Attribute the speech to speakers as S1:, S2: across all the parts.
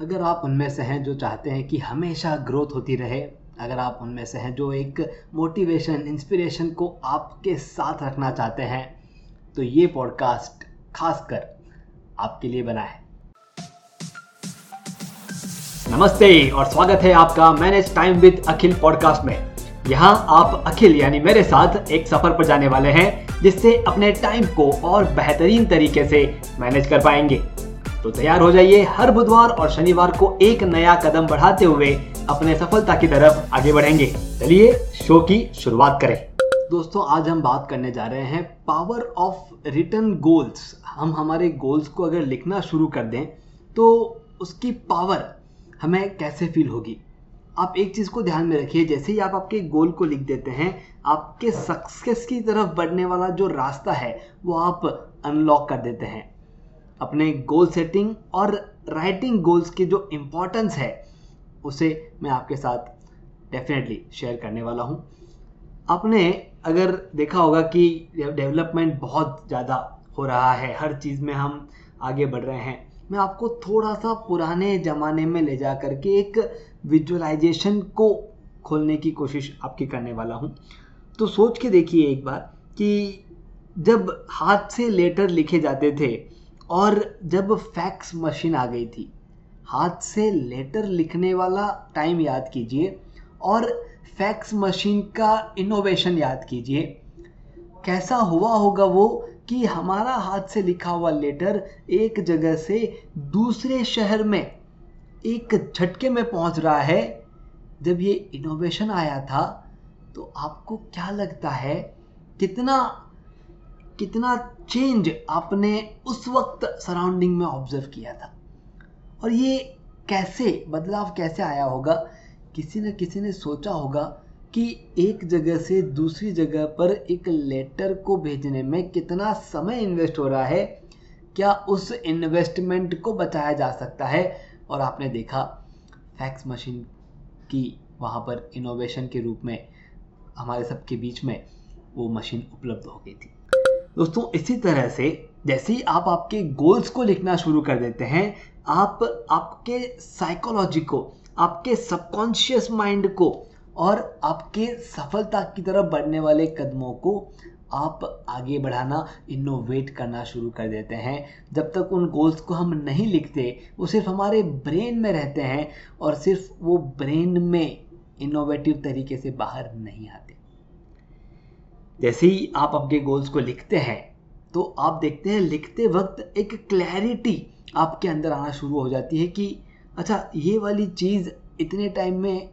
S1: अगर आप उनमें से हैं जो चाहते हैं कि हमेशा ग्रोथ होती रहे, अगर आप उनमें से हैं जो एक मोटिवेशन इंस्पिरेशन को आपके साथ रखना चाहते हैं तो ये पॉडकास्ट खासकर आपके लिए बना है। नमस्ते और स्वागत है आपका manage time with Akhil podcast में। यहाँ आप अखिल यानी मेरे साथ एक सफ़र पर जाने वाले हैं, जिससे अपने टाइम को और बेहतरीन तरीके से मैनेज कर पाएँगे। तो तैयार हो जाइए हर बुधवार और शनिवार को एक नया कदम बढ़ाते हुए अपने सफलता की तरफ़ आगे बढ़ेंगे। चलिए शो की शुरुआत करें। दोस्तों, आज हम बात करने जा रहे हैं पावर ऑफ़ रिटर्न गोल्स हम हमारे गोल्स को अगर लिखना शुरू कर दें तो उसकी पावर हमें कैसे फील होगी? आप एक चीज़ को ध्यान में रखिए, जैसे ही आप आपके गोल को लिख देते हैं, आपके सक्सेस की तरफ़ बढ़ने वाला जो रास्ता है, वो आप अनलॉक कर देते हैं। अपने गोल सेटिंग और राइटिंग गोल्स की जो इम्पोर्टेंस है, उसे मैं आपके साथ डेफिनेटली शेयर करने वाला हूँ। आपने अगर देखा होगा कि डेवलपमेंट बहुत ज़्यादा हो रहा है, हर चीज़ में हम आगे बढ़ रहे हैं। मैं आपको थोड़ा सा पुराने ज़माने में ले जा करके एक विजुअलाइजेशन को खोलने की कोशिश आपकी करने वाला हूँ। तो सोच के देखिए एक बार कि जब हाथ से लेटर लिखे जाते थे और जब फैक्स मशीन आ गई थी, हाथ से लेटर लिखने वाला टाइम याद कीजिए और फैक्स मशीन का इनोवेशन याद कीजिए। कैसा हुआ होगा वो कि हमारा हाथ से लिखा हुआ लेटर एक जगह से दूसरे शहर में, एक झटके में पहुँच रहा है। जब ये इनोवेशन आया था तो आपको क्या लगता है कितना कितना चेंज आपने उस वक्त सराउंडिंग में ऑब्ज़र्व किया था? और ये कैसे, बदलाव कैसे आया होगा? किसी न किसी ने सोचा होगा कि एक जगह से दूसरी जगह पर एक लेटर को भेजने में कितना समय इन्वेस्ट हो रहा है? क्या उस इन्वेस्टमेंट को बचाया जा सकता है? और आपने देखा फैक्स मशीन की वहाँ पर इनोवेशन के रूप में, हमारे सबके बीच में वो मशीन उपलब्ध हो गई थी। दोस्तों, इसी तरह से जैसे ही आप आपके गोल्स को लिखना शुरू कर देते हैं, आप आपके साइकोलॉजी को, आपके सबकॉन्शियस माइंड को और आपके सफलता की तरफ़ बढ़ने वाले कदमों को आप आगे बढ़ाना इनोवेट करना शुरू कर देते हैं। जब तक उन गोल्स को हम नहीं लिखते, वो सिर्फ़ हमारे ब्रेन में रहते हैं और सिर्फ़ वो ब्रेन में इनोवेटिव तरीके से बाहर नहीं आते। जैसे ही आप अपने गोल्स को लिखते हैं तो आप देखते हैं लिखते वक्त एक क्लैरिटी आपके अंदर आना शुरू हो जाती है कि अच्छा ये वाली चीज़ इतने टाइम में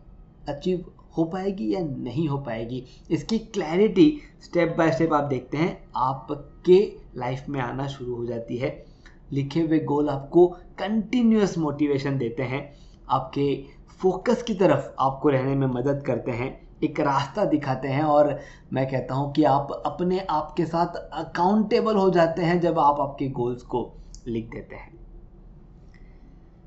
S1: अचीव हो पाएगी या नहीं हो पाएगी? इसकी क्लैरिटी स्टेप बाय स्टेप आप देखते हैं, आपके लाइफ में आना शुरू हो जाती है। लिखे हुए गोल आपको कंटिन्यूस मोटिवेशन देते हैं, आपके फोकस की तरफ़ आपको रहने में मदद करते हैं। एक रास्ता दिखाते हैं और मैं कहता हूँ कि आप अपने आप के साथ अकाउंटेबल हो जाते हैं जब आप आपके गोल्स को लिख देते हैं।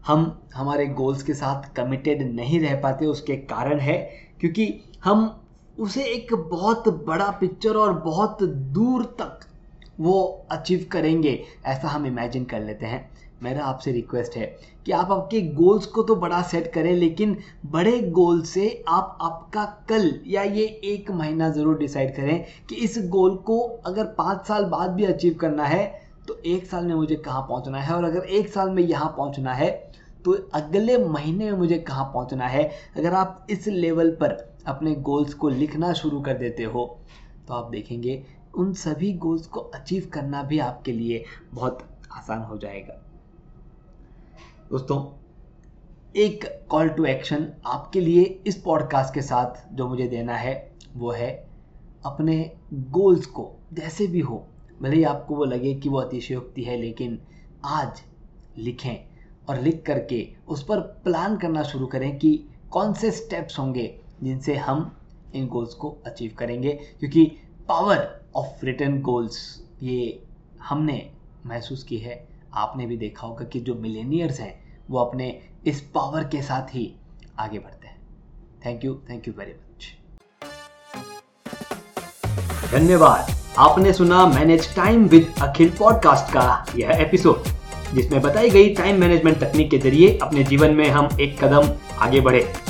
S1: हम हमारे गोल्स के साथ कमिटेड नहीं रह पाते, उसके कारण है क्योंकि हम उसे एक बहुत बड़ा पिक्चर और बहुत दूर तक वो अचीव करेंगे, ऐसा हम इमेजिन कर लेते हैं। मेरा आपसे रिक्वेस्ट है कि आप आपके गोल्स को तो बड़ा सेट करें, लेकिन बड़े गोल से आप आपका कल या ये एक महीना ज़रूर डिसाइड करें कि इस गोल को अगर पाँच साल बाद भी अचीव करना है तो एक साल में मुझे कहाँ पहुँचना है? और अगर एक साल में यहाँ पहुँचना है तो अगले महीने में मुझे कहाँ पहुँचना है? अगर आप इस लेवल पर अपने गोल्स को लिखना शुरू कर देते हो तो आप देखेंगे उन सभी गोल्स को अचीव करना भी आपके लिए बहुत आसान हो जाएगा। दोस्तों, एक कॉल टू एक्शन आपके लिए इस पॉडकास्ट के साथ जो मुझे देना है, वो है अपने गोल्स को, जैसे भी हो, भले ही आपको वो लगे कि वो अतिशयोक्ति है, लेकिन आज लिखें और लिख करके उस पर प्लान करना शुरू करें कि कौन से स्टेप्स होंगे जिनसे हम इन गोल्स को अचीव करेंगे, क्योंकि पावर ऑफ़ रिटर्न गोल्स ये हमने महसूस की है आपने भी देखा होगा कि जो मिलेनियर्स हैं, वो अपने इस पावर के साथ ही आगे बढ़ते हैं। Thank you thank you very much धन्यवाद। आपने सुना manage time with Akhil podcast का यह एपिसोड जिसमें बताई गई टाइम मैनेजमेंट तकनीक के ज़रिए अपने जीवन में हम एक कदम आगे बढ़े।